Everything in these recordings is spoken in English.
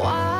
哇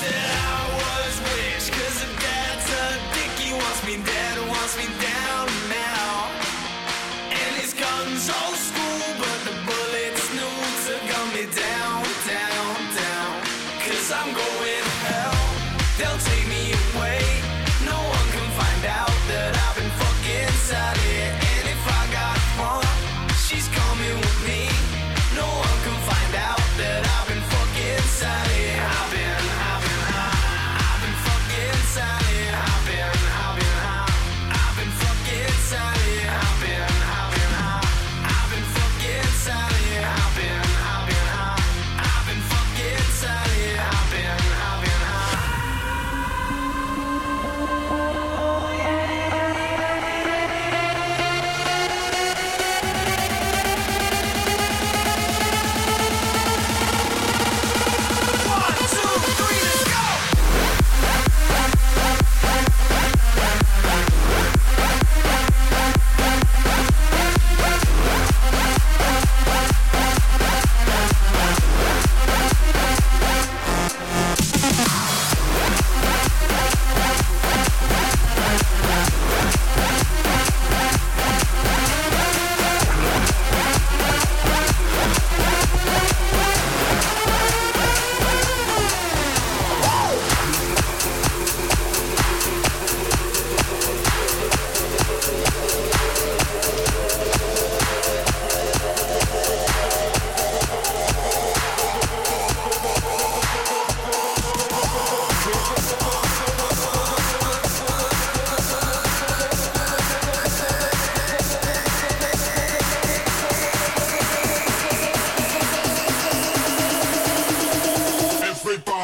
This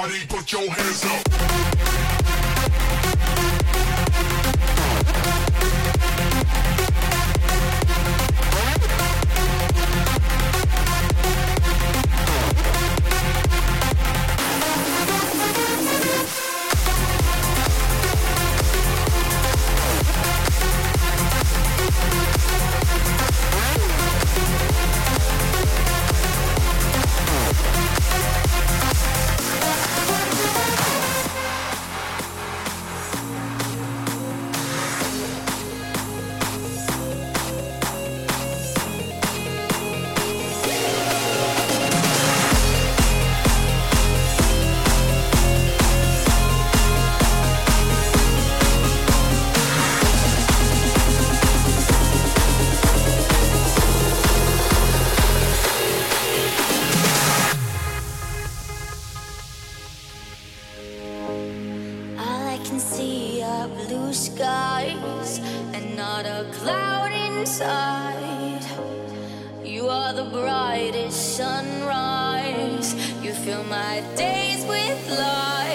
Everybody put your hands up. can see are blue skies and not a cloud inside. You are the brightest sunrise. You fill my days with light.